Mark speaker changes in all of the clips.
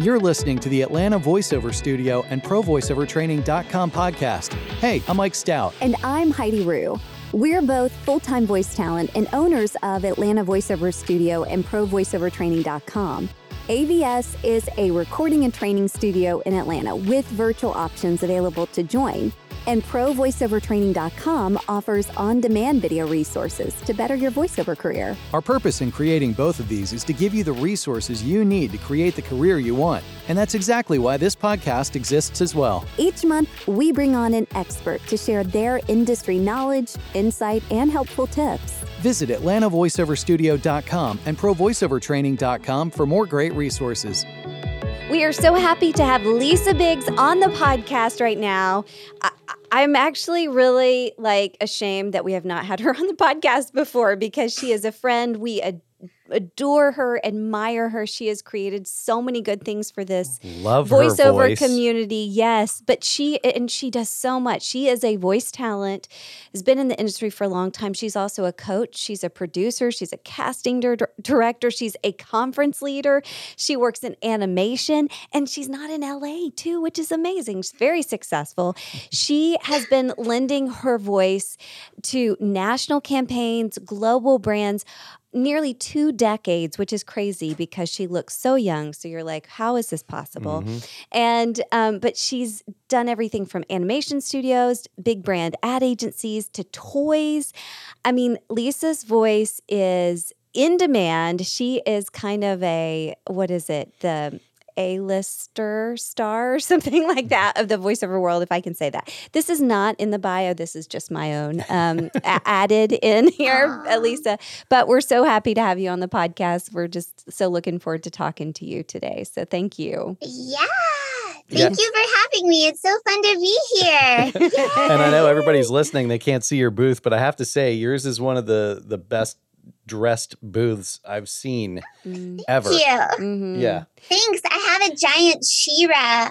Speaker 1: You're listening to the Atlanta Voiceover Studio and ProVoiceOverTraining.com podcast. Hey, I'm Mike Stout.
Speaker 2: And I'm Heidi Rew. We're both full time voice talent and owners of Atlanta Voiceover Studio and ProVoiceOverTraining.com. AVS is a recording and training studio in Atlanta with virtual options available to join. And ProVoiceOverTraining.com offers on demand video resources to better your voiceover career.
Speaker 1: Our purpose in creating both of these is to give you the resources you need to create the career you want. And that's exactly why this podcast exists as well.
Speaker 2: Each month, we bring on an expert to share their industry knowledge, insight, and helpful tips.
Speaker 1: Visit AtlantaVoiceOverStudio.com and ProVoiceOverTraining.com for more great resources.
Speaker 3: We are so happy to have Lisa Biggs on the podcast right now. I, I'm actually really like ashamed that we have not had her on the podcast before because she is a friend we adore adore her, admire her. She has created so many good things for this
Speaker 1: Love
Speaker 3: voiceover
Speaker 1: voice.
Speaker 3: community. Yes, but she and she does so much. She is a voice talent. Has been in the industry for a long time. She's also a coach. She's a producer. She's a casting dir- director. She's a conference leader. She works in animation, and she's not in LA too, which is amazing. She's very successful. She has been lending her voice to national campaigns, global brands nearly two decades, which is crazy because she looks so young. So you're like, how is this possible?
Speaker 1: Mm-hmm.
Speaker 3: And um, but she's done everything from animation studios, big brand ad agencies to toys. I mean, Lisa's voice is in demand. She is kind of a what is it? The a-lister star or something like that of the voiceover world, if I can say that. This is not in the bio. This is just my own um, a- added in here, Elisa. But we're so happy to have you on the podcast. We're just so looking forward to talking to you today. So thank you.
Speaker 4: Yeah. Thank you for having me. It's so fun to be here.
Speaker 1: and I know everybody's listening; they can't see your booth, but I have to say, yours is one of the the best dressed booths I've seen ever.
Speaker 4: Thank you.
Speaker 3: Mhm.
Speaker 1: Yeah,
Speaker 4: Thanks. I have a giant She-Ra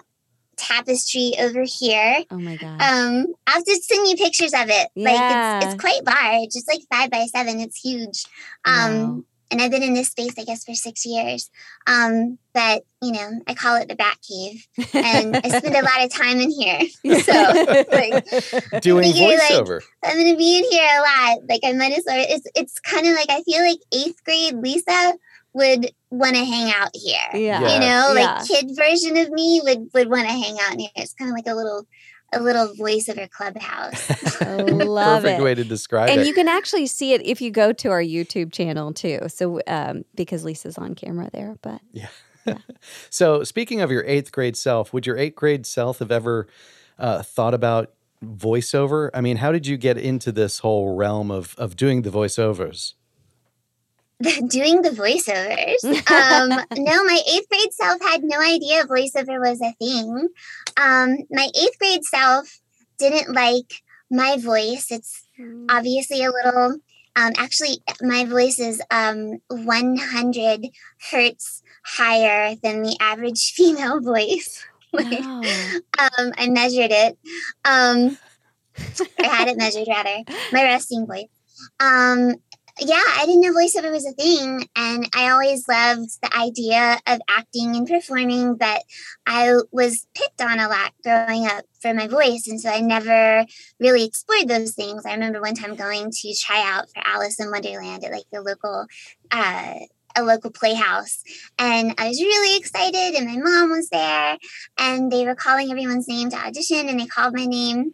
Speaker 4: tapestry over here.
Speaker 3: Oh my God.
Speaker 4: Um, I'll just send you pictures of it. Like
Speaker 3: Yeah.
Speaker 4: it's it's quite large. It's like five by seven. It's huge. Um
Speaker 3: Wow.
Speaker 4: And I've been in this space, I guess, for six years. Um, but you know, I call it the Bat Cave, and I spend a lot of time in here. So like,
Speaker 1: doing
Speaker 4: figure, like,
Speaker 1: voiceover.
Speaker 4: I'm gonna be in here a lot. Like I might as well. It's it's kind of like I feel like eighth grade Lisa would want to hang out here.
Speaker 3: yeah.
Speaker 1: Yeah.
Speaker 4: You know,
Speaker 3: Yeah.
Speaker 4: like kid version of me would would want to hang out in here. It's kind of like a little a little voiceover clubhouse.
Speaker 3: I love
Speaker 1: Perfect
Speaker 3: it.
Speaker 1: way to describe
Speaker 3: and
Speaker 1: it.
Speaker 3: And you can actually see it if you go to our YouTube channel too. So um, because Lisa's on camera there, but Yeah.
Speaker 1: So, speaking of your eighth grade self, would your eighth grade self have ever uh, thought about voiceover? I mean, how did you get into this whole realm of of doing the voiceovers?
Speaker 4: Doing the voiceovers. Um, no, my eighth grade self had no idea voiceover was a thing. Um, my eighth grade self didn't like my voice. It's obviously a little um, actually my voice is um, 100 hertz higher than the average female voice Like,
Speaker 3: Wow.
Speaker 4: um, i measured it um, i had it measured rather my resting voice um, yeah i didn't know voiceover was a thing and i always loved the idea of acting and performing but i was picked on a lot growing up for my voice and so i never really explored those things. I remember one time going to try out for Alice in Wonderland at like the local uh a local playhouse and I was really excited and my mom was there and they were calling everyone's name to audition and they called my name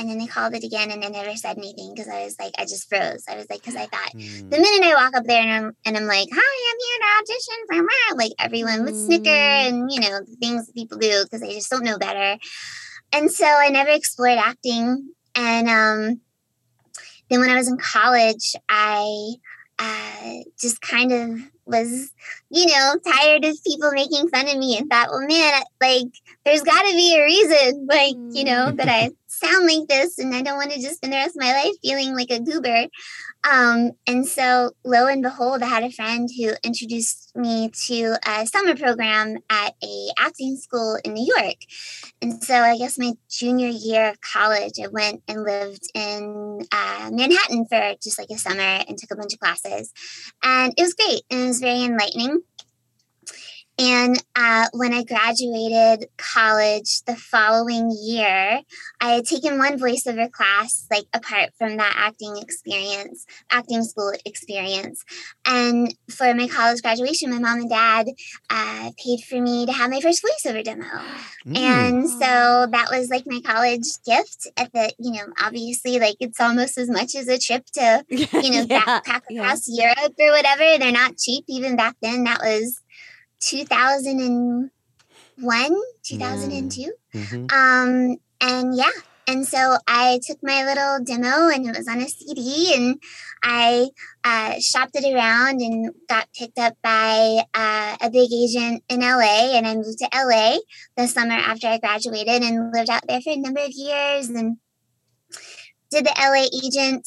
Speaker 4: and then they called it again and I never said anything because I was like I just froze. I was like because I thought
Speaker 1: Hmm.
Speaker 4: the minute I walk up there and I'm and I'm like, "Hi, I'm here to audition for rah," like everyone would snicker
Speaker 3: Mm.
Speaker 4: and you know the things people do because they just don't know better. And so I never explored acting. And um, then when I was in college, I uh, just kind of was, you know, tired of people making fun of me and thought, well, man, like there's got to be a reason, like you know, that I sound like this, and I don't want to just spend the rest of my life feeling like a goober. Um, and so, lo and behold, I had a friend who introduced me to a summer program at a acting school in New York. And so, I guess my junior year of college, I went and lived in uh, Manhattan for just like a summer and took a bunch of classes, and it was great and it was very enlightening. And uh, when I graduated college the following year, I had taken one voiceover class, like apart from that acting experience, acting school experience. And for my college graduation, my mom and dad uh, paid for me to have my first voiceover demo. Mm. And so that was like my college gift at the, you know, obviously, like it's almost as much as a trip to, you know, yeah, backpack across yeah. Europe or whatever. They're not cheap even back then. That was 2001, 2002. Mm-hmm. Um, and yeah, and so I took my little demo and it was on a CD and I uh, shopped it around and got picked up by uh, a big agent in LA. And I moved to LA the summer after I graduated and lived out there for a number of years and did the LA agent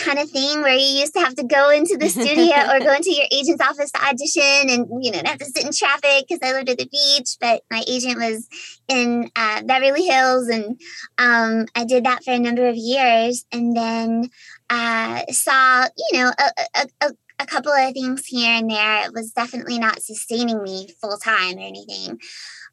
Speaker 4: kind of thing where you used to have to go into the studio or go into your agent's office to audition and you know have to sit in traffic because I lived at the beach but my agent was in uh, Beverly Hills and um, I did that for a number of years and then uh, saw you know a, a, a, a couple of things here and there. It was definitely not sustaining me full time or anything.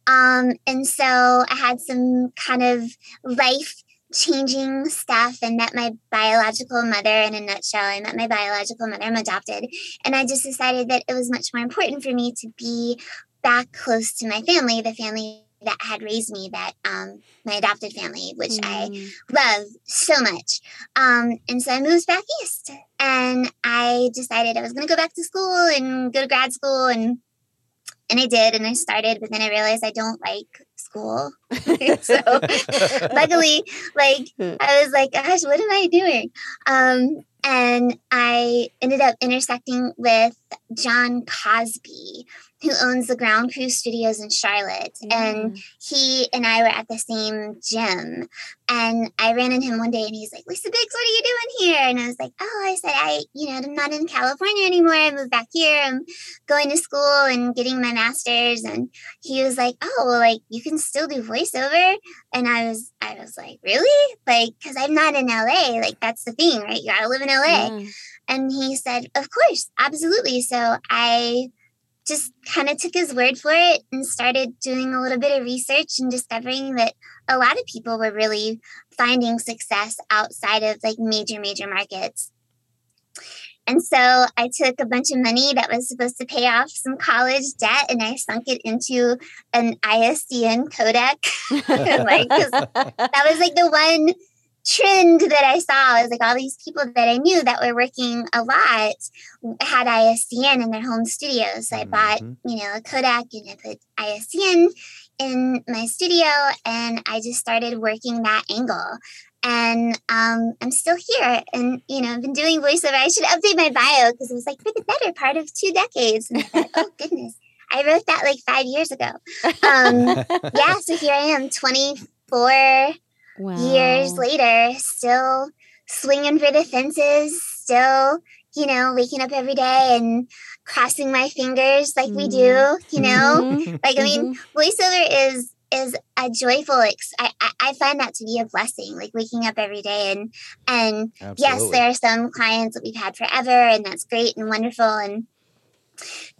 Speaker 4: Um, and so I had some kind of life changing stuff and met my biological mother in a nutshell. I met my biological mother, I'm adopted. And I just decided that it was much more important for me to be back close to my family, the family that had raised me, that um, my adopted family, which mm. I love so much. Um, and so I moved back east and I decided I was going to go back to school and go to grad school and and I did and I started, but then I realized I don't like school. so luckily, like I was like, gosh, what am I doing? Um, and I ended up intersecting with John Cosby, who owns the Ground Crew Studios in Charlotte. Mm. And he and I were at the same gym. And I ran into him one day and he's like, Lisa Biggs, what are you doing here? And I was like, Oh, I said, I, you know, I'm not in California anymore. I moved back here. I'm going to school and getting my master's. And he was like, Oh, well, like you can still do voiceover. And I was, I was like, Really? Like, cause I'm not in LA. Like, that's the thing, right? You gotta live in LA. Mm. And he said, Of course, absolutely. So I just kind of took his word for it and started doing a little bit of research and discovering that a lot of people were really finding success outside of like major, major markets. And so I took a bunch of money that was supposed to pay off some college debt and I sunk it into an ISDN codec. like, that was like the one trend that I saw was like all these people that I knew that were working a lot had ISDN in their home studios. So I bought, mm-hmm. you know, a codec and I put ISDN in my studio and I just started working that angle. And um, I'm still here. And, you know, I've been doing voiceover. I should update my bio because it was like for the better part of two decades. And I thought, oh, goodness. I wrote that like five years ago. Um, yeah, so here I am, 24 wow. years later, still swinging for the fences, still, you know, waking up every day and crossing my fingers like mm-hmm. we do, mm-hmm. you know? Mm-hmm. Like, I mean, mm-hmm. voiceover is is a joyful ex- I, I find that to be a blessing like waking up every day and and Absolutely. yes there are some clients that we've had forever and that's great and wonderful and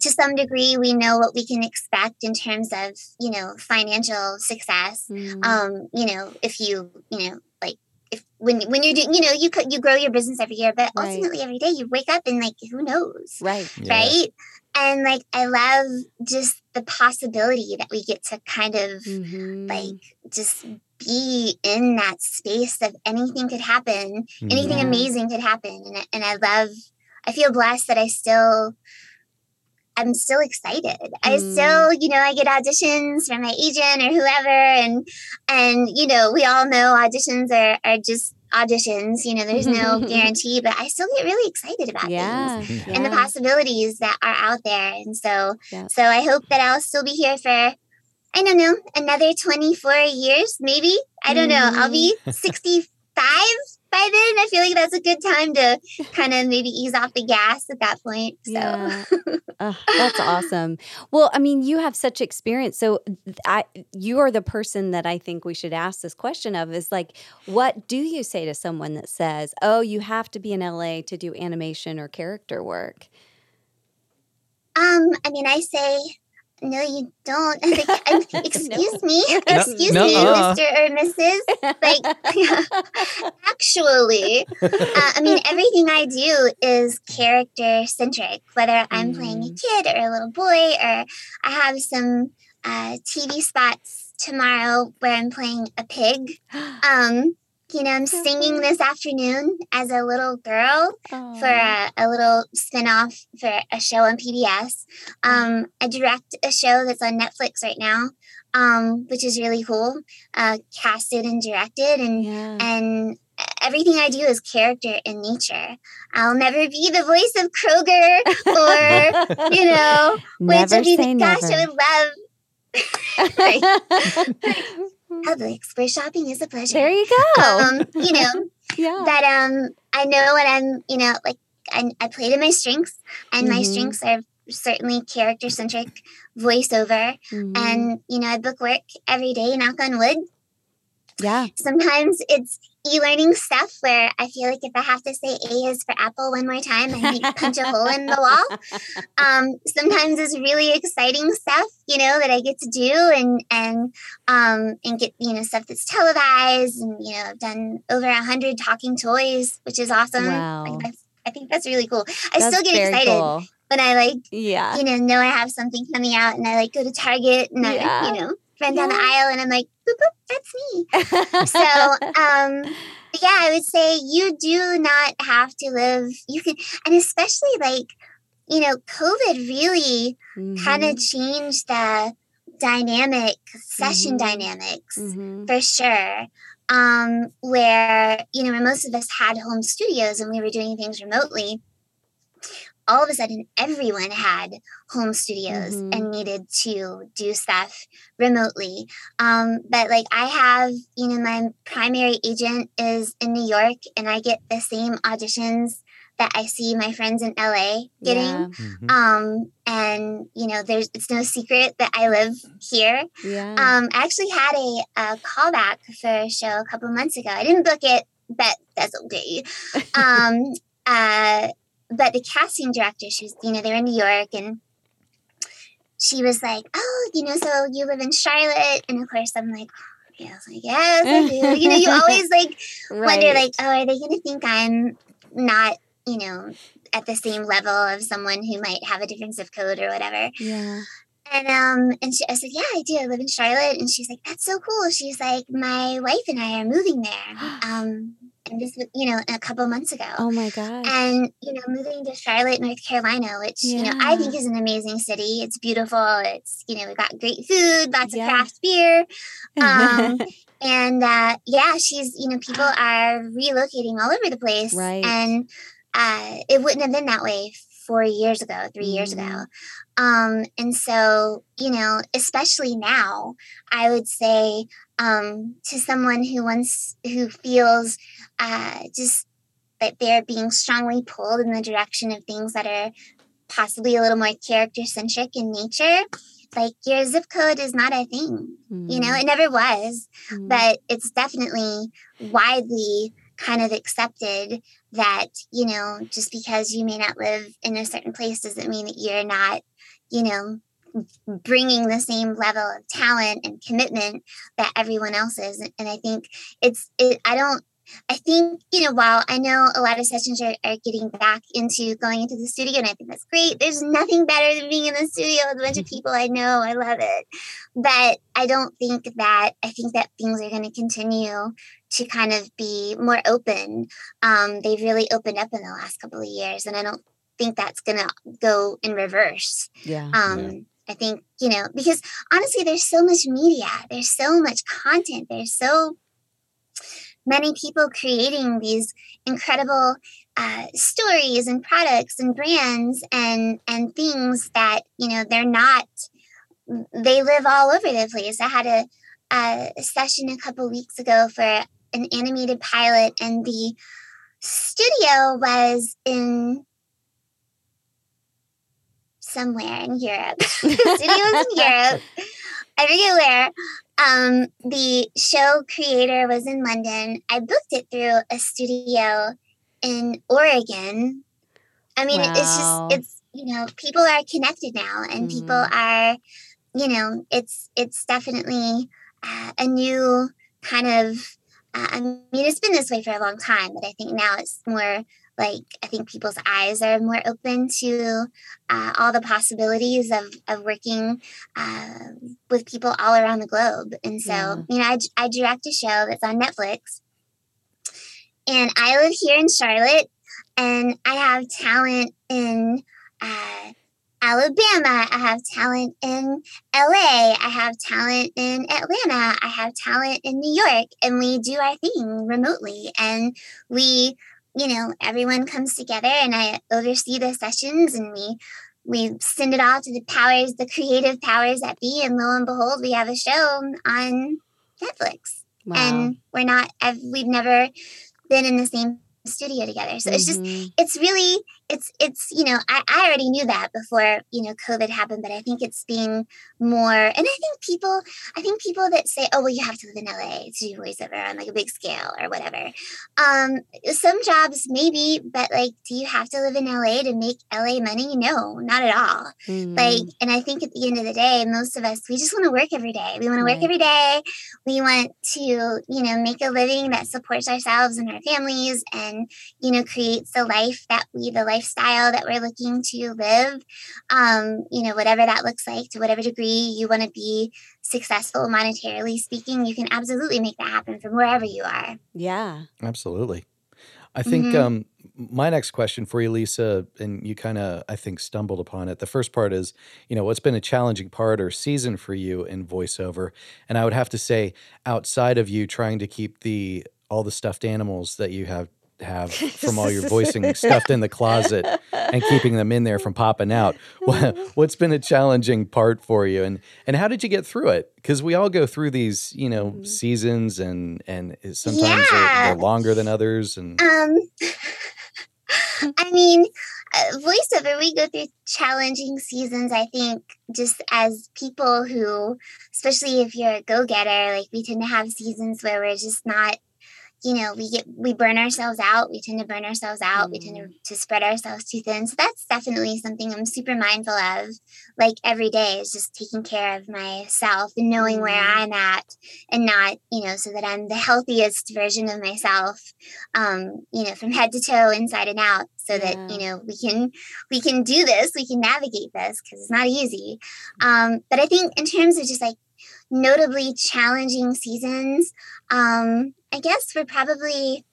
Speaker 4: to some degree we know what we can expect in terms of you know financial success mm. um you know if you you know like if when when you're doing you know you could you grow your business every year but right. ultimately every day you wake up and like who knows
Speaker 3: right
Speaker 4: yeah. right and like i love just the possibility that we get to kind of mm-hmm. like just be in that space of anything could happen mm-hmm. anything amazing could happen and, and i love i feel blessed that i still I'm still excited. Mm. I still, you know, I get auditions from my agent or whoever, and and you know, we all know auditions are are just auditions. You know, there's no guarantee, but I still get really excited about yeah, things yeah. and the possibilities that are out there. And so, yeah. so I hope that I'll still be here for I don't know another 24 years, maybe. I don't mm. know. I'll be mm. 65 by then, I feel like that's a good time to kind of maybe ease off the gas at that point. So yeah.
Speaker 3: that's awesome. Well, I mean, you have such experience. So I you are the person that I think we should ask this question of is like, what do you say to someone that says, Oh, you have to be in LA to do animation or character work?
Speaker 4: Um, I mean, I say no, you don't. Like, I'm- excuse me,
Speaker 3: No.
Speaker 4: excuse me,
Speaker 1: nuh-uh.
Speaker 4: Mr. or Mrs. Like, actually, uh, I mean, everything I do is character centric. Whether I'm playing a kid or a little boy, or I have some uh, TV spots tomorrow where I'm playing a pig. Um, you know, I'm singing this afternoon as a little girl for a, a little spin-off for a show on PBS. Um, I direct a show that's on Netflix right now, um, which is really cool. Uh, casted and directed, and
Speaker 3: yeah.
Speaker 4: and everything I do is character in nature. I'll never be the voice of Kroger, or you know, which
Speaker 3: never
Speaker 4: I mean, gosh,
Speaker 3: never.
Speaker 4: I would love. Publix, where shopping is a pleasure.
Speaker 3: there you go.
Speaker 4: Um, you know,
Speaker 3: yeah.
Speaker 4: that um I know when I'm you know like I, I play to my strengths and my
Speaker 3: Mhm.
Speaker 4: strengths are certainly character centric voiceover
Speaker 3: Mhm.
Speaker 4: and you know I book work every day knock on wood
Speaker 3: yeah.
Speaker 4: sometimes it's e-learning stuff where I feel like if I have to say A is for apple one more time I need to punch a hole in the wall um, sometimes it's really exciting stuff, you know, that I get to do and and um, and get you know stuff that's televised and you know I've done over a hundred talking toys, which is awesome.
Speaker 3: Wow.
Speaker 4: Like I think that's really cool. I
Speaker 3: That's
Speaker 4: still get excited
Speaker 3: cool.
Speaker 4: when I like
Speaker 3: Yeah.
Speaker 4: you know know I have something coming out and I like go to Target and
Speaker 3: Yeah.
Speaker 4: I you know run down the aisle and I'm like boop boop that's me. So um yeah, I would say you do not have to live. You can, and especially like, you know, COVID really kind
Speaker 3: Mm-hmm.
Speaker 4: of changed the dynamic, session
Speaker 3: Mhm.
Speaker 4: dynamics
Speaker 3: Mhm.
Speaker 4: for sure. Um, where, you know, where most of us had home studios and we were doing things remotely, all of a sudden everyone had home studios
Speaker 3: Mhm.
Speaker 4: and needed to do stuff remotely. Um, but like I have, you know, my primary agent is in New York and I get the same auditions that I see my friends in LA getting.
Speaker 3: Yeah.
Speaker 1: Mhm.
Speaker 4: Um, and you know, there's it's no secret that I live here.
Speaker 3: Yeah.
Speaker 4: Um, I actually had a, a callback for a show a couple months ago. I didn't book it, but that's okay. Um, uh, but the casting director, she was, you know, they were in New York and she was like, Oh, you know, so you live in Charlotte. And of course, I'm like, yeah, I was like, yes, I do. You know, you always like wonder, like, oh, are they going to think I'm not, you know, at the same level of someone who might have a different zip code or whatever.
Speaker 3: yeah.
Speaker 4: And um, and she, I said, yeah, I do. I live in Charlotte. And she's like, that's so cool. She's like, my wife and I are moving there. Um, and this, was, you know, a couple months ago.
Speaker 3: Oh my god!
Speaker 4: And you know, moving to Charlotte, North Carolina, which you know I think is an amazing city. It's beautiful. It's you know we've got great food, lots
Speaker 3: Yeah.
Speaker 4: of craft beer, um, and uh, yeah, she's you know people are relocating all over the place,
Speaker 3: Right.
Speaker 4: And uh, it wouldn't have been that way four years ago, three years
Speaker 3: Mm.
Speaker 4: ago. Um, and so you know, especially now, I would say um, to someone who wants who feels uh, just that they're being strongly pulled in the direction of things that are possibly a little more character centric in nature. Like your zip code is not a thing, you know, it never was,
Speaker 3: Mhm.
Speaker 4: but it's definitely widely kind of accepted that, you know, just because you may not live in a certain place doesn't mean that you're not, you know, bringing the same level of talent and commitment that everyone else is. And I think it's, it, I don't, I think, you know, while I know a lot of sessions are, are getting back into going into the studio, and I think that's great, there's nothing better than being in the studio with a bunch of people I know. I love it. But I don't think that, I think that things are going to continue to kind of be more open. Um, they've really opened up in the last couple of years, and I don't think that's going to go in reverse.
Speaker 3: yeah.
Speaker 4: Um,
Speaker 1: Yeah.
Speaker 4: I think, you know, because honestly, there's so much media, there's so much content, there's so many people creating these incredible uh, stories and products and brands and and things that you know they're not they live all over the place. I had a, a session a couple weeks ago for an animated pilot and the studio was in somewhere in Europe. the studio was in Europe. I forget where. Um, the show creator was in London. I booked it through a studio in Oregon. I mean, it's just it's you know people are connected now, and people
Speaker 3: Mhm.
Speaker 4: are you know, it's it's definitely uh, a new kind of. Uh, I mean, it's been this way for a long time, but I think now it's more like I think people's eyes are more open to uh, all the possibilities of of working uh, with people all around the globe. And so, yeah. you know, I, I direct a show that's on Netflix, and I live here in Charlotte, and I have talent in uh, Alabama. I have talent in LA. I have talent in Atlanta. I have talent in New York. And we do our thing remotely. And we, you know, everyone comes together and I oversee the sessions and we we send it all to the powers, the creative powers that be, and lo and behold, we have a show on Netflix. Wow. And we're not, we've never been in the same studio together. So mm-hmm. it's just, it's really, it's, it's, you know, I, I already knew that before, you know, COVID happened, but I think it's being more, and I think people, I think people that say, oh, well, you have to live in LA to do voiceover on like a big scale or whatever. Um, some jobs maybe, but like, do you have to live in LA to make LA money? No, not at all. Mm-hmm. Like, and I think at the end of the day, most of us, we just want to work every day. We want to work every day. We want to, you know, make a living that supports ourselves and our families and, you know, creates the life that we, the lifestyle that we're looking to live. Um, you know, whatever that looks like to whatever degree you want to be successful monetarily speaking, you can absolutely make that happen from wherever you are.
Speaker 3: Yeah.
Speaker 1: Absolutely. I think mm-hmm. um, my next question for you, Lisa, and you kind of, I think, stumbled upon it. The first part is, you know, what's been a challenging part or season for you in voiceover? And I would have to say, outside of you trying to keep the all the stuffed animals that you have have from all your voicing stuffed in the closet and keeping them in there from popping out. What's been a challenging part for you, and and how did you get through it? Because we all go through these, you know, mm-hmm. seasons, and and sometimes yeah. they're, they're, longer than others. And
Speaker 4: um, I mean, uh, voiceover, we go through challenging seasons. I think just as people who, especially if you're a go getter, like we tend to have seasons where we're just not you know we get we burn ourselves out we tend to burn ourselves out mm. we tend to, mm. to spread ourselves too thin so that's definitely something i'm super mindful of like every day is just taking care of myself and knowing mm. where i'm at and not you know so that i'm the healthiest version of myself um you know from head to toe inside and out so yeah. that you know we can we can do this we can navigate this because it's not easy um but i think in terms of just like notably challenging seasons um I guess we're probably,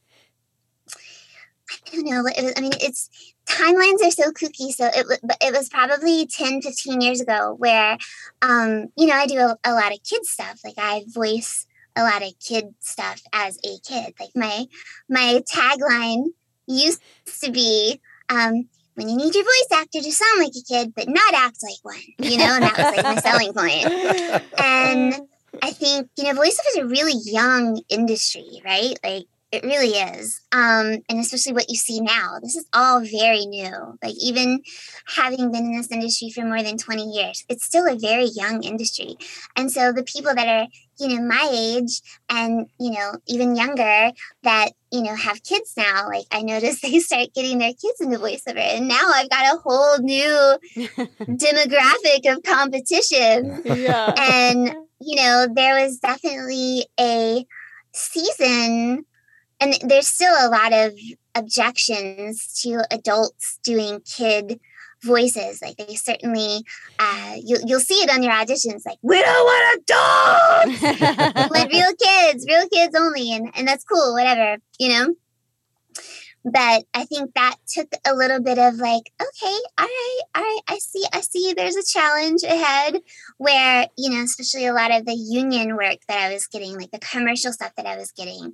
Speaker 4: I don't know. It was, I mean, it's timelines are so kooky. So it, it was probably 10, 15 years ago where, um, you know, I do a, a lot of kid stuff. Like I voice a lot of kid stuff as a kid. Like my, my tagline used to be, um, when you need your voice actor to sound like a kid, but not act like one, you know, and that was like my selling point. And I think, you know, voiceover is a really young industry, right? Like it really is. Um, and especially what you see now. This is all very new. Like even having been in this industry for more than 20 years, it's still a very young industry. And so the people that are, you know, my age and, you know, even younger that, you know, have kids now, like I notice they start getting their kids into voiceover. And now I've got a whole new demographic of competition. Yeah. And you know, there was definitely a season, and there's still a lot of objections to adults doing kid voices. Like they certainly, uh, you'll you'll see it on your auditions. Like we don't want adults, want real kids, real kids only, and and that's cool, whatever, you know but I think that took a little bit of like, okay, all right, all right, I see, I see there's a challenge ahead where, you know, especially a lot of the union work that I was getting, like the commercial stuff that I was getting,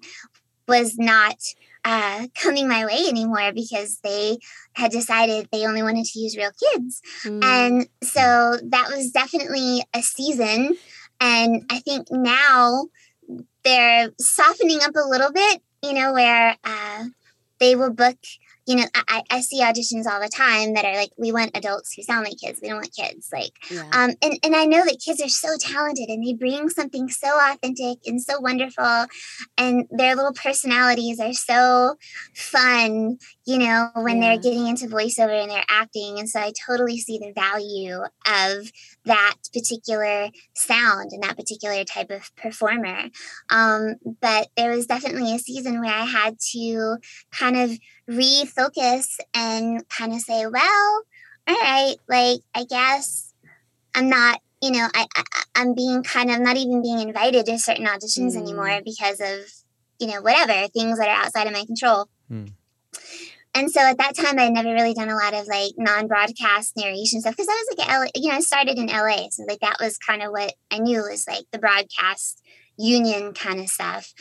Speaker 4: was not uh, coming my way anymore because they had decided they only wanted to use real kids. Mm. And so that was definitely a season. And I think now they're softening up a little bit, you know, where, uh, they will book you know I, I see auditions all the time that are like we want adults who sound like kids we don't want kids like yeah. um and, and i know that kids are so talented and they bring something so authentic and so wonderful and their little personalities are so fun you know, when yeah. they're getting into voiceover and they're acting. And so I totally see the value of that particular sound and that particular type of performer. Um, but there was definitely a season where I had to kind of refocus and kind of say, well, all right, like, I guess I'm not you know, I, I am being kind of not even being invited to certain auditions mm. anymore because of you know whatever things that are outside of my control. Mm. And so at that time, I had never really done a lot of like non-broadcast narration stuff because I was like, LA, you know, I started in LA, so like that was kind of what I knew was like the broadcast union kind of stuff.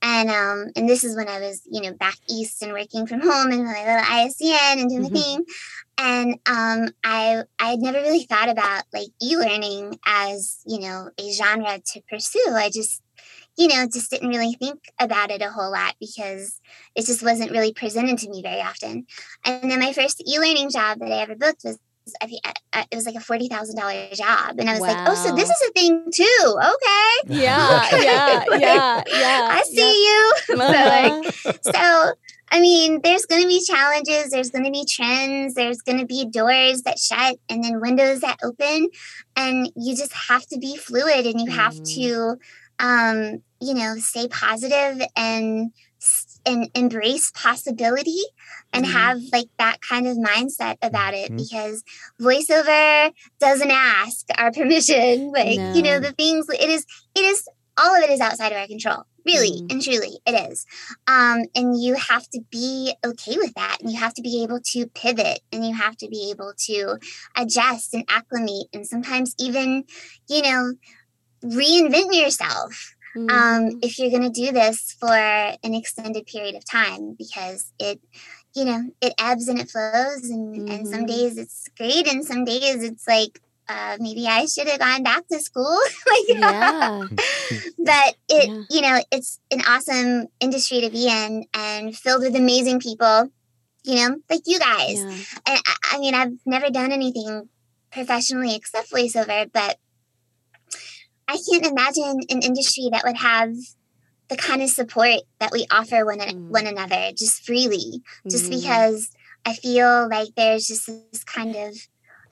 Speaker 4: And um, and this is when I was, you know, back east and working from home and like little ISDN and doing mm-hmm. the thing. And um, I I had never really thought about like e-learning as you know a genre to pursue. I just you know, just didn't really think about it a whole lot because it just wasn't really presented to me very often. And then my first e-learning job that I ever booked was I think it was like a forty thousand dollar job, and I was wow. like, "Oh, so this is a thing too? Okay,
Speaker 3: yeah, okay. yeah, like, yeah, yeah.
Speaker 4: I see you." Uh-huh. so, like, so I mean, there's going to be challenges. There's going to be trends. There's going to be doors that shut and then windows that open, and you just have to be fluid, and you have mm. to um, you know, stay positive and and embrace possibility and mm-hmm. have like that kind of mindset about it mm-hmm. because voiceover doesn't ask our permission like no. you know the things it is it is all of it is outside of our control really mm-hmm. and truly it is um, and you have to be okay with that and you have to be able to pivot and you have to be able to adjust and acclimate and sometimes even you know reinvent yourself um, mm-hmm. um, if you're going to do this for an extended period of time because it you know it ebbs and it flows and, mm-hmm. and some mm-hmm. days it's great and some days it's like uh, maybe I should have gone back to school. like, yeah. but it, yeah. you know, it's an awesome industry to be in and filled with amazing people, you know, like you guys. Yeah. And I, I mean, I've never done anything professionally except voiceover, but I can't imagine an industry that would have the kind of support that we offer one, mm. one another just freely, just mm. because I feel like there's just this kind of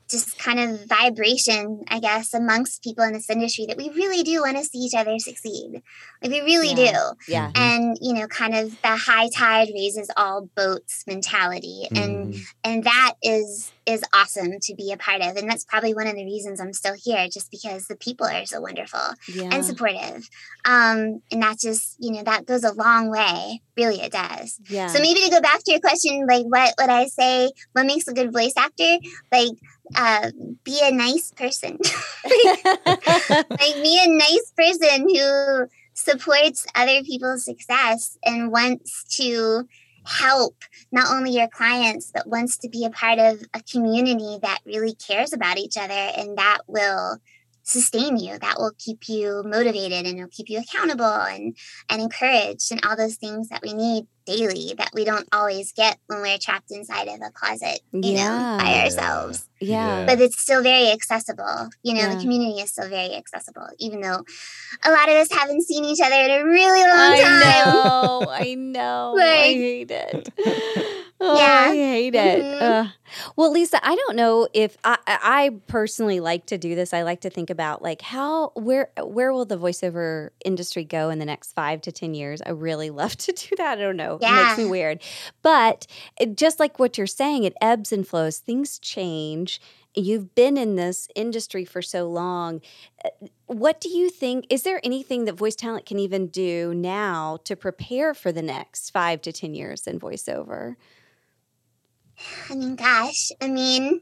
Speaker 4: just kind of vibration, I guess, amongst people in this industry that we really do want to see each other succeed. Like we really
Speaker 3: yeah.
Speaker 4: do.
Speaker 3: Yeah.
Speaker 4: And you know, kind of the high tide raises all boats mentality. Mm. And and that is is awesome to be a part of. And that's probably one of the reasons I'm still here, just because the people are so wonderful yeah. and supportive. Um, and that just, you know, that goes a long way. Really, it does.
Speaker 3: Yeah.
Speaker 4: So maybe to go back to your question, like what would I say? What makes a good voice actor? Like uh, be a nice person. like, be a nice person who supports other people's success and wants to help not only your clients, but wants to be a part of a community that really cares about each other and that will sustain you that will keep you motivated and it'll keep you accountable and and encouraged and all those things that we need daily that we don't always get when we're trapped inside of a closet you yeah. know by ourselves.
Speaker 3: Yeah.
Speaker 4: But it's still very accessible you know yeah. the community is still very accessible even though a lot of us haven't seen each other in a really long time
Speaker 3: I
Speaker 4: time.
Speaker 3: know, i know like, i hate it Oh, yeah. I hate it. Mm-hmm. well, Lisa, I don't know if I, I personally like to do this. I like to think about like how where where will the voiceover industry go in the next five to ten years? I really love to do that. I don't know. Yeah. It makes me weird. But it, just like what you're saying, it ebbs and flows. Things change. You've been in this industry for so long. Uh, what do you think? Is there anything that voice talent can even do now to prepare for the next five to 10 years in voiceover?
Speaker 4: I mean, gosh, I mean,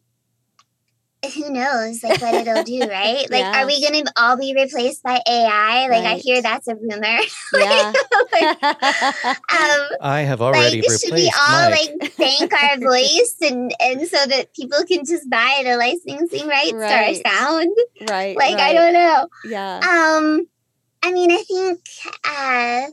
Speaker 4: who knows like what it'll do, right? Like, yeah. are we going to all be replaced by AI? Like, right. I hear that's a rumor.
Speaker 3: Yeah.
Speaker 1: like, um, I have already like, replaced. Should we
Speaker 4: all
Speaker 1: Mike.
Speaker 4: like bank our voice and and so that people can just buy the licensing rights right. to our sound?
Speaker 3: Right.
Speaker 4: Like,
Speaker 3: right.
Speaker 4: I don't know.
Speaker 3: Yeah.
Speaker 4: Um, I mean, I think uh,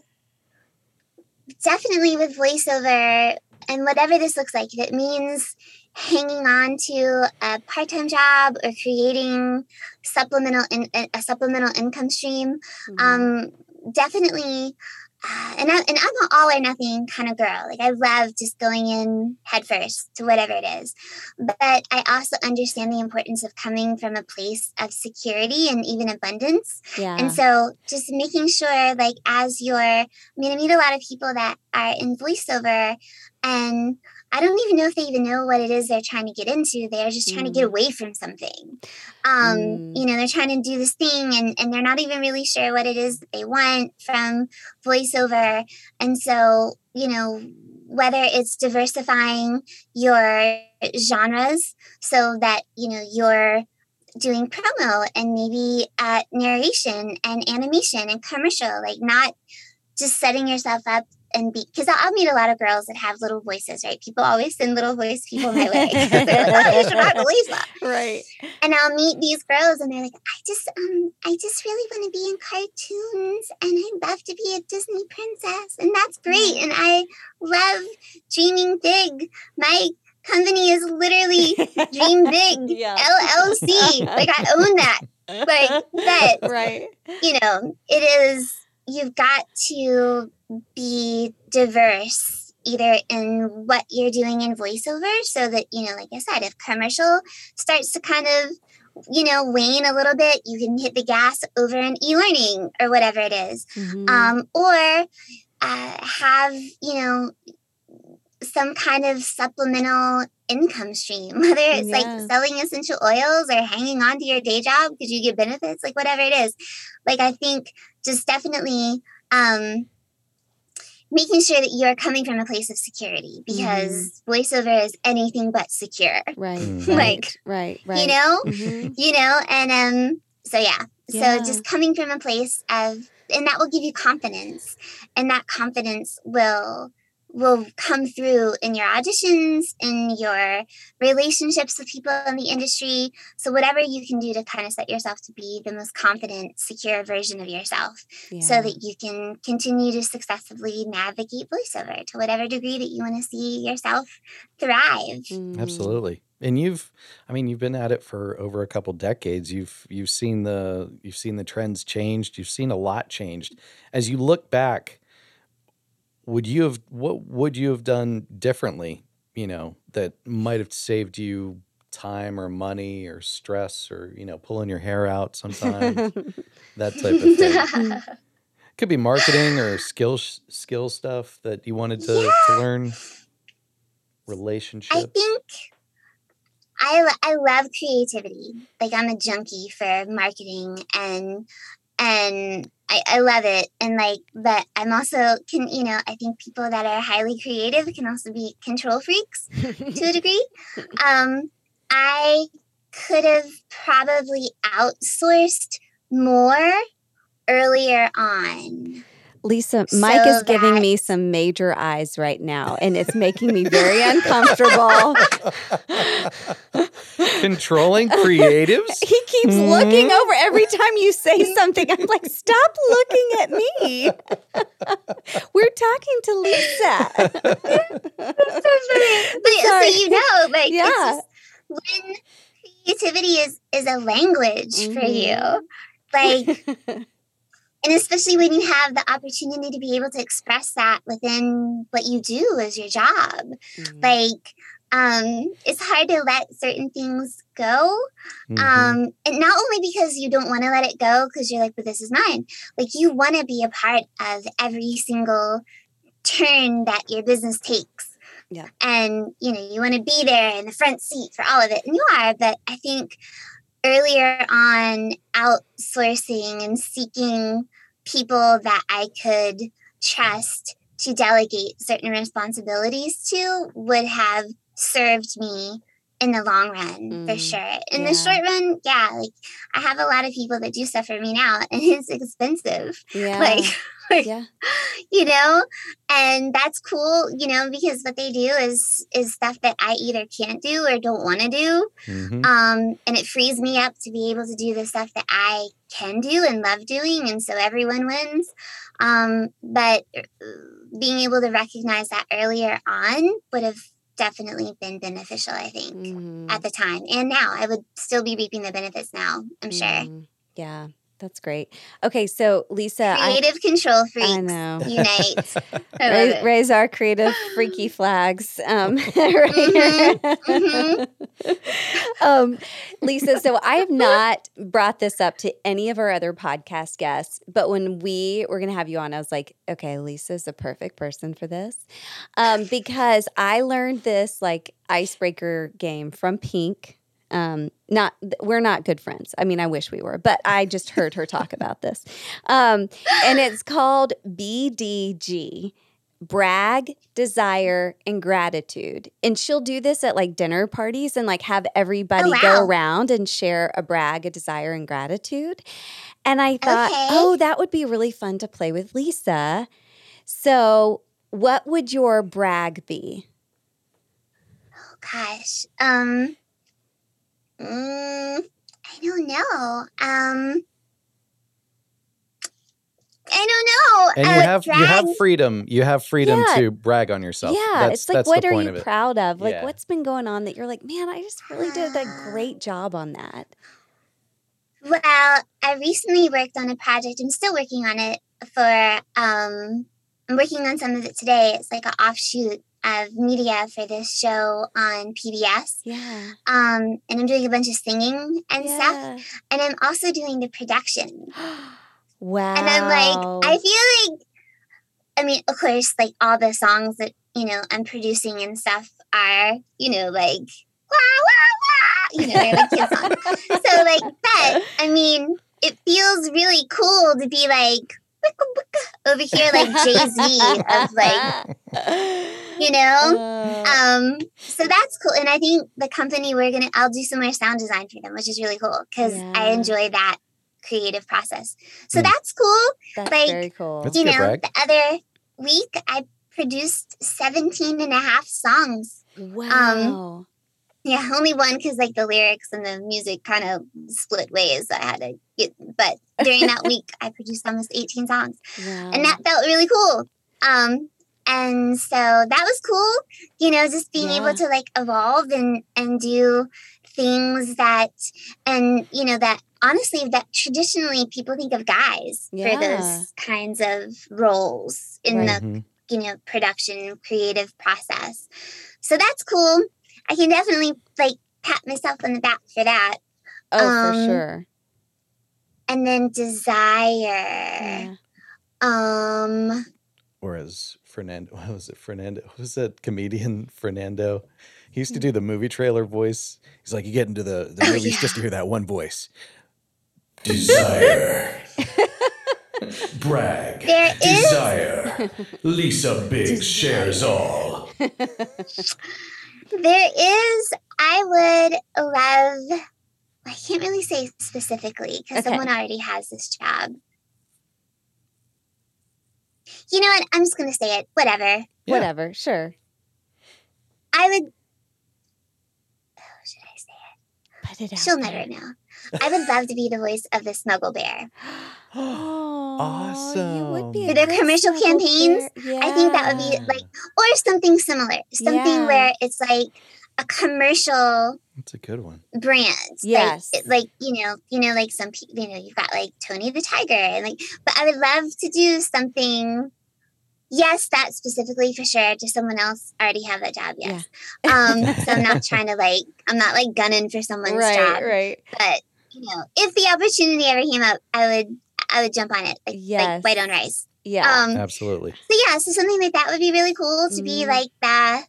Speaker 4: definitely with voiceover and whatever this looks like, if it means hanging on to a part-time job or creating supplemental in, a supplemental income stream, mm-hmm. um, definitely uh, and, I, and I'm an all or nothing kind of girl. Like I love just going in headfirst to whatever it is. But I also understand the importance of coming from a place of security and even abundance.
Speaker 3: Yeah.
Speaker 4: And so just making sure, like, as you're, I mean, I meet a lot of people that are in voiceover and I don't even know if they even know what it is they're trying to get into. They're just trying to get
Speaker 3: Mm.
Speaker 4: away from something. Um,
Speaker 3: Mm.
Speaker 4: You know, they're trying to do this thing and, and they're not even really sure what it is that they want from voiceover. And so, you know, whether it's diversifying your genres so that, you know, you're doing promo and maybe uh, narration and animation and commercial, like not just setting yourself up and be because I'll meet a lot of girls that have little voices, right? People always send little voice people my way. They're like, oh, you should have Lisa.
Speaker 3: right.
Speaker 4: And I'll meet these girls and they're like, I just um I just really want to be in cartoons and I'd love to be a Disney princess. And that's great. And I love dreaming big. My company is literally Dream Big
Speaker 3: Yeah.
Speaker 4: LLC. Like I own that. Like that
Speaker 3: right.
Speaker 4: you know, it is, you've got to be diverse either in what you're doing in voiceover so that, you know, like I said, if commercial starts to kind of, you know, wane a little bit, you can hit the gas over in e learning or whatever it is.
Speaker 3: Mhm.
Speaker 4: Um, or uh, have, you know, some kind of supplemental income stream, whether it's
Speaker 3: Yeah.
Speaker 4: like selling essential oils or hanging on to your day job because you get benefits, like whatever it is. Like I think just definitely um making sure that you're coming from a place of security because voiceover is anything but secure.
Speaker 3: right.
Speaker 1: Mm.
Speaker 3: right.
Speaker 4: Like,
Speaker 3: right. Right.
Speaker 4: You know?
Speaker 3: Mhm.
Speaker 4: you know and um so yeah
Speaker 3: Yeah.
Speaker 4: so just coming from a place of and that will give you confidence and that confidence will will come through in your auditions in your relationships with people in the industry so whatever you can do to kind of set yourself to be the most confident secure version of yourself
Speaker 3: Yeah.
Speaker 4: so that you can continue to successfully navigate voiceover to whatever degree that you want to see yourself thrive
Speaker 3: Mhm.
Speaker 1: Absolutely. And you've I mean you've been at it for over a couple decades. You've you've seen the you've seen the trends changed. You've seen a lot changed. As you look back, would you have what would you have done differently, you know, that might have saved you time or money or stress or, you know, pulling your hair out sometimes, that type of thing. Could be marketing or skill skill stuff that you wanted to, to learn. Relationships.
Speaker 4: I think I I love creativity. Like I'm a junkie for marketing and and I, I love it. And like but I'm also can you know, I think people that are highly creative can also be control freaks to a degree. Um I could have probably outsourced more earlier on.
Speaker 3: Lisa, Mike is
Speaker 4: So
Speaker 3: giving me some major eyes right now, and it's making me very uncomfortable.
Speaker 1: Controlling creatives?
Speaker 3: He keeps
Speaker 1: Hmm?
Speaker 3: looking over every time you say something. I'm like, stop looking at me. We're talking to Lisa.
Speaker 4: but so
Speaker 3: Sorry.
Speaker 4: you know, like it's
Speaker 3: Yeah.
Speaker 4: just when creativity is is a language for you,
Speaker 3: Mhm.
Speaker 4: like, and especially when you have the opportunity to be able to express that within what you do as your job,
Speaker 3: Mm.
Speaker 4: like. Um, it's hard to let certain things go.
Speaker 1: Mhm.
Speaker 4: Um, and not only because you don't want to let it go because you're like, but this is mine. Like you want to be a part of every single turn that your business takes.
Speaker 3: Yeah.
Speaker 4: And you know, you want to be there in the front seat for all of it. And you are, but I think earlier on outsourcing and seeking people that I could trust to delegate certain responsibilities to would have served me in the long run for
Speaker 3: Mm,
Speaker 4: sure. In
Speaker 3: yeah.
Speaker 4: the short run, yeah, like I have a lot of people that do stuff for me now and it's expensive.
Speaker 3: yeah.
Speaker 4: Like, like
Speaker 3: yeah.
Speaker 4: you know, and that's cool, you know, because what they do is is stuff that I either can't do or don't want to do.
Speaker 1: Mhm.
Speaker 4: Um, and it frees me up to be able to do the stuff that I can do and love doing, and so everyone wins. Um, but uh, being able to recognize that earlier on would have definitely been beneficial, I think,
Speaker 3: Mhm.
Speaker 4: at the time and now. I would still be reaping the benefits now, I'm sure.
Speaker 3: Mm, Yeah. That's great. Okay, so Lisa,
Speaker 4: Creative control freaks
Speaker 3: I, I know.
Speaker 4: unite. I
Speaker 3: Raise, raise our creative freaky flags. Um, right
Speaker 4: Mhm,
Speaker 3: um, Lisa, so I have not brought this up to any of our other podcast guests, but when we were going to have you on, I was like, okay, Lisa's the perfect person for this um, because I learned this like icebreaker game from Pink. Um, not we're not good friends. I mean, I wish we were, but I just heard her talk about this, um, and it's called BDG brag, desire, and gratitude. And she'll do this at like dinner parties and like have everybody go
Speaker 4: wow.
Speaker 3: around and share a brag, a desire, and gratitude. And I thought,
Speaker 4: Okay.
Speaker 3: oh, that would be really fun to play with Lisa. So, what would your brag be?
Speaker 4: Oh, gosh. Um. Mm, I don't know. Um. I don't know.
Speaker 1: And
Speaker 4: Uh,
Speaker 1: you have you have freedom. You have freedom
Speaker 3: Yeah.
Speaker 1: to brag on yourself.
Speaker 3: yeah,
Speaker 1: that's,
Speaker 3: it's like,
Speaker 1: that's
Speaker 3: what are you
Speaker 1: of
Speaker 3: proud of? Like,
Speaker 1: Yeah.
Speaker 3: what's been going on that you're like, man, I just really did a great job on that?
Speaker 4: Well, I recently worked on a project. I'm still working on it for. Um, I'm working on some of it today. It's like an offshoot of media for this show on PBS.
Speaker 3: Yeah.
Speaker 4: Um, and I'm doing a bunch of singing and stuff. And I'm also doing the production.
Speaker 3: wow.
Speaker 4: And I'm like, I feel like, I mean, of course, like all the songs that, you know, I'm producing and stuff are, you know, like, wah, wah, wah, you know, they're like kid songs. So, like, but, I mean, it feels really cool to be like, over here, like Jay Z of like, you know?
Speaker 3: Uh,
Speaker 4: Um, so that's cool. And I think the company we're gonna I'll do some more sound design for them, which is really cool because I enjoy that creative process. So
Speaker 1: Hmm.
Speaker 4: that's cool.
Speaker 3: that's
Speaker 4: like,
Speaker 3: very cool.
Speaker 1: That's
Speaker 4: you
Speaker 1: a
Speaker 4: know,
Speaker 1: brag.
Speaker 4: the other week I produced 17 and a half songs.
Speaker 3: wow.
Speaker 4: Yeah, only one because like the lyrics and the music kind of split ways. I had to get, but during that week I produced almost 18 songs
Speaker 3: wow.
Speaker 4: and that felt really cool. Um, and so that was cool, you know, just being
Speaker 3: Yeah.
Speaker 4: able to like evolve and and do things that, and you know that honestly that traditionally people think of guys for those kinds of roles in
Speaker 3: Right.
Speaker 4: the
Speaker 1: Mhm.
Speaker 4: you know production creative process. So that's cool. I can definitely like pat myself on the back for that.
Speaker 3: oh, for
Speaker 4: um,
Speaker 3: sure.
Speaker 4: And then desire.
Speaker 3: Yeah.
Speaker 4: Um
Speaker 1: Or as Fernando, what was it? Fernando, what was that comedian? Fernando. He used to do the movie trailer voice. He's like, you get into the, the
Speaker 4: Oh,
Speaker 1: movies just to hear that one voice. Desire. Brag.
Speaker 4: there is
Speaker 1: Desire. Lisa Biggs shares all.
Speaker 4: There is, I would love, I can't really say specifically because
Speaker 3: Okay.
Speaker 4: someone already has this job. You know what? I'm just going to say it. Whatever.
Speaker 1: Yeah.
Speaker 3: Whatever. Sure.
Speaker 4: I would, oh, should I say it?
Speaker 3: Put it out.
Speaker 4: She'll
Speaker 3: there.
Speaker 4: never know. I would love to be the voice of the Snuggle Bear.
Speaker 3: Oh, you would be
Speaker 1: Awesome.
Speaker 3: a
Speaker 4: For their commercial
Speaker 3: snuggle
Speaker 4: campaigns,
Speaker 3: bear.
Speaker 4: I think that would be like, or something similar. Something
Speaker 3: Yeah.
Speaker 4: where it's like a commercial
Speaker 1: That's a good one.
Speaker 4: brands.
Speaker 3: Yes.
Speaker 4: Like, like you know, you know, like some people, you know, you've got like Tony the Tiger, and like, but I would love to do something. Yes, that specifically for sure. Does someone else already have that job? Yes. Um, so I'm not trying to like, I'm not like gunning for someone's
Speaker 3: right,
Speaker 4: job.
Speaker 3: right.
Speaker 4: But you know, if the opportunity ever came up, I would, I would jump on it like,
Speaker 3: Yes.
Speaker 4: like white on rice.
Speaker 3: Yeah.
Speaker 4: Um,
Speaker 1: Absolutely.
Speaker 4: so yeah, so something like that would be really cool to be
Speaker 3: Mhm.
Speaker 4: like the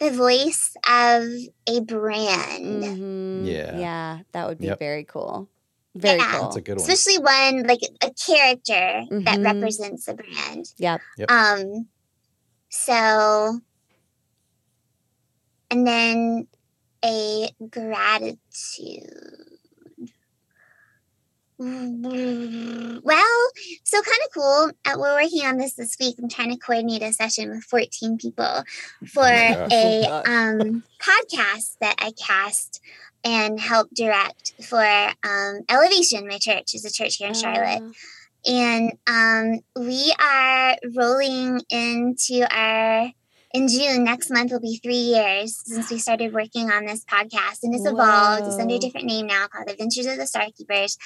Speaker 4: the voice of a brand.
Speaker 3: Mhm.
Speaker 1: Yeah.
Speaker 3: Yeah. That would be
Speaker 1: Yep.
Speaker 3: very cool. Very
Speaker 4: Yeah.
Speaker 3: cool.
Speaker 1: That's a good one.
Speaker 4: especially one like a character that
Speaker 3: Mhm.
Speaker 4: represents a brand.
Speaker 3: Yep.
Speaker 1: Yep.
Speaker 4: Um so and then a gratitude. Well, so kind of cool. Uh, we're working on this this week. I'm trying to coordinate a session with 14 people for
Speaker 1: my gosh.
Speaker 4: a um, podcast that I cast and help direct for um, Elevation, my church is a church here in Charlotte.
Speaker 3: Uh,
Speaker 4: And um, we are rolling into our in June next month will be three years since we started working on this podcast, and it's evolved. It's under a different name now called Adventures of the Starkeepers.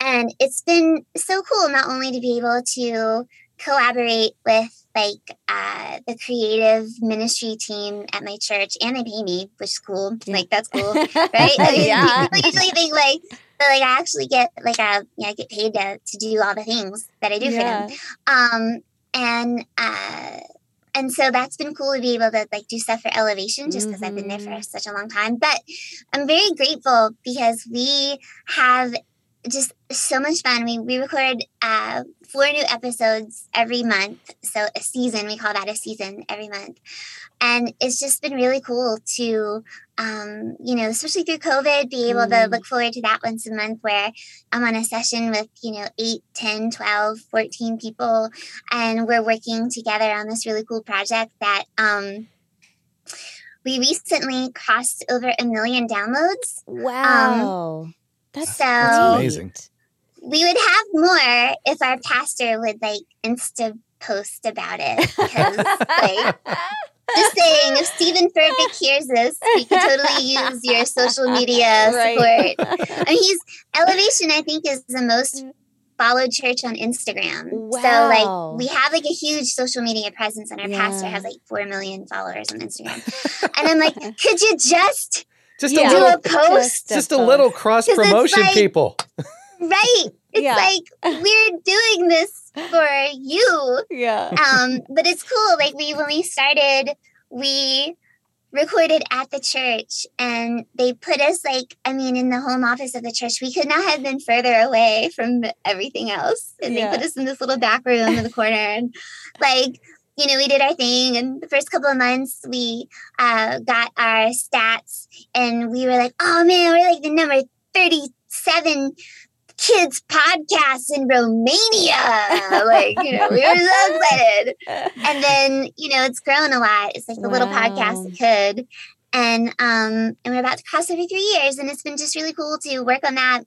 Speaker 4: And it's been so cool not only to be able to collaborate with like uh, the creative ministry team at my church, and they pay me, which is cool. Like that's cool, right? I mean,
Speaker 3: yeah.
Speaker 4: people usually think like, but like I actually get like a yeah, I get paid to to do all the things that I do for them um and uh and so that's been cool to be able to like do stuff for elevation just because i've been there for
Speaker 3: Mhm.
Speaker 4: such a long time but i'm very grateful because we have just so much fun. We, we record uh four new episodes every month. So a season we call that a season every month. And it's just been really cool to um you know especially through covid be able to
Speaker 3: Mm.
Speaker 4: look forward to that once a month where i'm on a session with you know 8 10 12 14 people. And we're working together on this really cool project that um we recently crossed over a million downloads.
Speaker 3: Wow. That's,
Speaker 4: so-
Speaker 1: That's amazing.
Speaker 4: we would have more if our pastor would like insta post about it because like just saying if stephen Furtick hears this we could totally use your social media
Speaker 3: Right.
Speaker 4: support I mean, he's Elevation. I think is the most mm. followed church on Instagram. So like we have like a huge social media presence, and our pastor has like four million followers on Instagram. and I'm like, could you just
Speaker 1: Just
Speaker 3: Yeah.
Speaker 1: a
Speaker 4: do
Speaker 1: little,
Speaker 4: a post?
Speaker 1: just a little cross
Speaker 4: 'Cause it's
Speaker 1: promotion,
Speaker 4: like-
Speaker 1: people.
Speaker 4: right? It's
Speaker 3: Yeah.
Speaker 4: like we're doing this for you.
Speaker 3: Yeah.
Speaker 4: Um, but it's cool. Like we when we started, we recorded at the church and they put us like i mean in the home office of the church we could not have been further away from everything else and
Speaker 3: Yeah.
Speaker 4: they put us in this little back room in the corner and like you know we did our thing and the first couple of months we uh, got our stats and we were like oh man we're like the number 37 kids podcast in romania. Like you know we were so excited. And then you know it's grown a lot. It's like the little podcast that could. And um and we're about to cross every three years and it's been just really cool to work on that.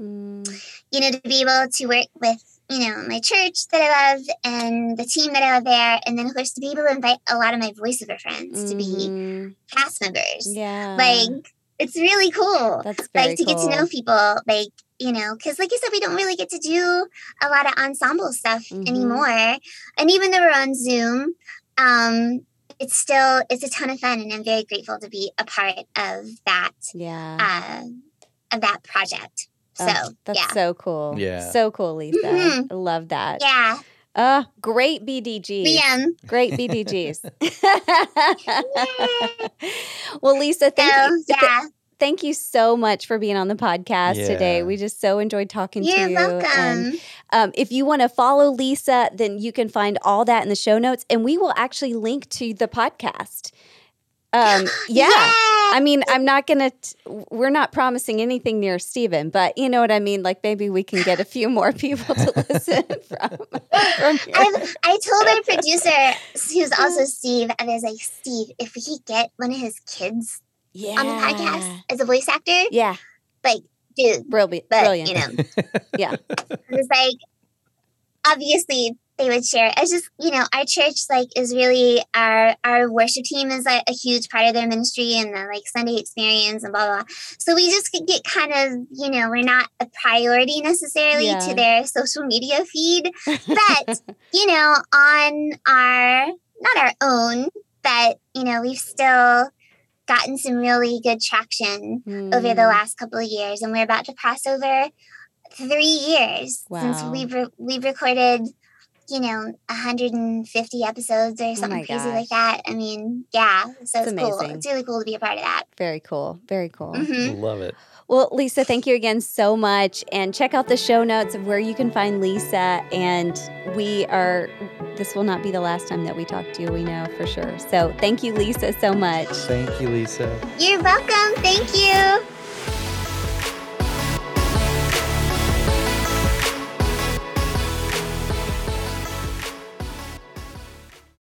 Speaker 3: Mm,
Speaker 4: you know to be able to work with you know my church that i love and the team that i love there and then of course to be able to invite a lot of my voiceover friends to be
Speaker 3: mhm.
Speaker 4: cast members
Speaker 3: Yeah.
Speaker 4: like it's really cool
Speaker 3: that's
Speaker 4: like to get to know people like you know because like i said we don't really get to do a lot of ensemble stuff
Speaker 3: Mhm.
Speaker 4: anymore and even though we're on zoom um it's still it's a ton of fun and i'm very grateful to be a part of that
Speaker 3: Yeah.
Speaker 4: uh of that project so
Speaker 3: Oh, that's
Speaker 4: yeah
Speaker 3: so cool.
Speaker 1: Yeah.
Speaker 3: So cool, Lisa.
Speaker 4: Mhm.
Speaker 3: I love that.
Speaker 4: yeah
Speaker 3: Uh, great BDGs.
Speaker 4: Liam.
Speaker 3: Great BDGs. well, Lisa, thank
Speaker 4: so
Speaker 3: you. th-
Speaker 4: yeah
Speaker 3: thank you so much for being on the podcast today. We just so enjoyed talking
Speaker 4: you're
Speaker 3: to you.
Speaker 4: welcome
Speaker 3: And um, if you want to follow Lisa, then you can find all that in the show notes, and we will actually link to the podcast. Um, yeah. I mean, I'm not gonna. We're not promising anything near Steven, but you know what I mean. Like maybe we can get a few more people to listen from. from.
Speaker 4: I've, I told our producer, who's also Steve, and I was like, Steve, if we could get one of his kids
Speaker 3: yeah.
Speaker 4: on the podcast as a voice actor,
Speaker 3: Yeah,
Speaker 4: like, dude,
Speaker 3: brilliant.
Speaker 4: but
Speaker 3: brilliant.
Speaker 4: you know,
Speaker 3: Yeah.
Speaker 4: it was like obviously they would share. It's just you know our church like is really our our worship team is like a huge part of their ministry and the like Sunday experience and blah blah. blah. So we just could get kind of you know we're not a priority necessarily
Speaker 3: Yeah.
Speaker 4: to their social media feed, but you know on our not our own, but you know we've still gotten some really good traction over the
Speaker 3: Mm,
Speaker 4: last couple of years, and we're about to cross over three years since we've re- we've recorded, you know, 150 episodes or something
Speaker 3: Oh
Speaker 4: crazy
Speaker 3: gosh.
Speaker 4: like that. I mean, yeah, so
Speaker 3: It's
Speaker 4: it's, cool. It's really cool to be a part of that.
Speaker 3: Very cool. Very cool.
Speaker 4: Mhm.
Speaker 1: Love it.
Speaker 3: Well, Lisa, thank you again so much. And check out the show notes of where you can find Lisa. And we are, this will not be the last time that we talk to you, we know for sure. So thank you, Lisa, so much.
Speaker 1: Thank you, Lisa.
Speaker 4: You're welcome. Thank you.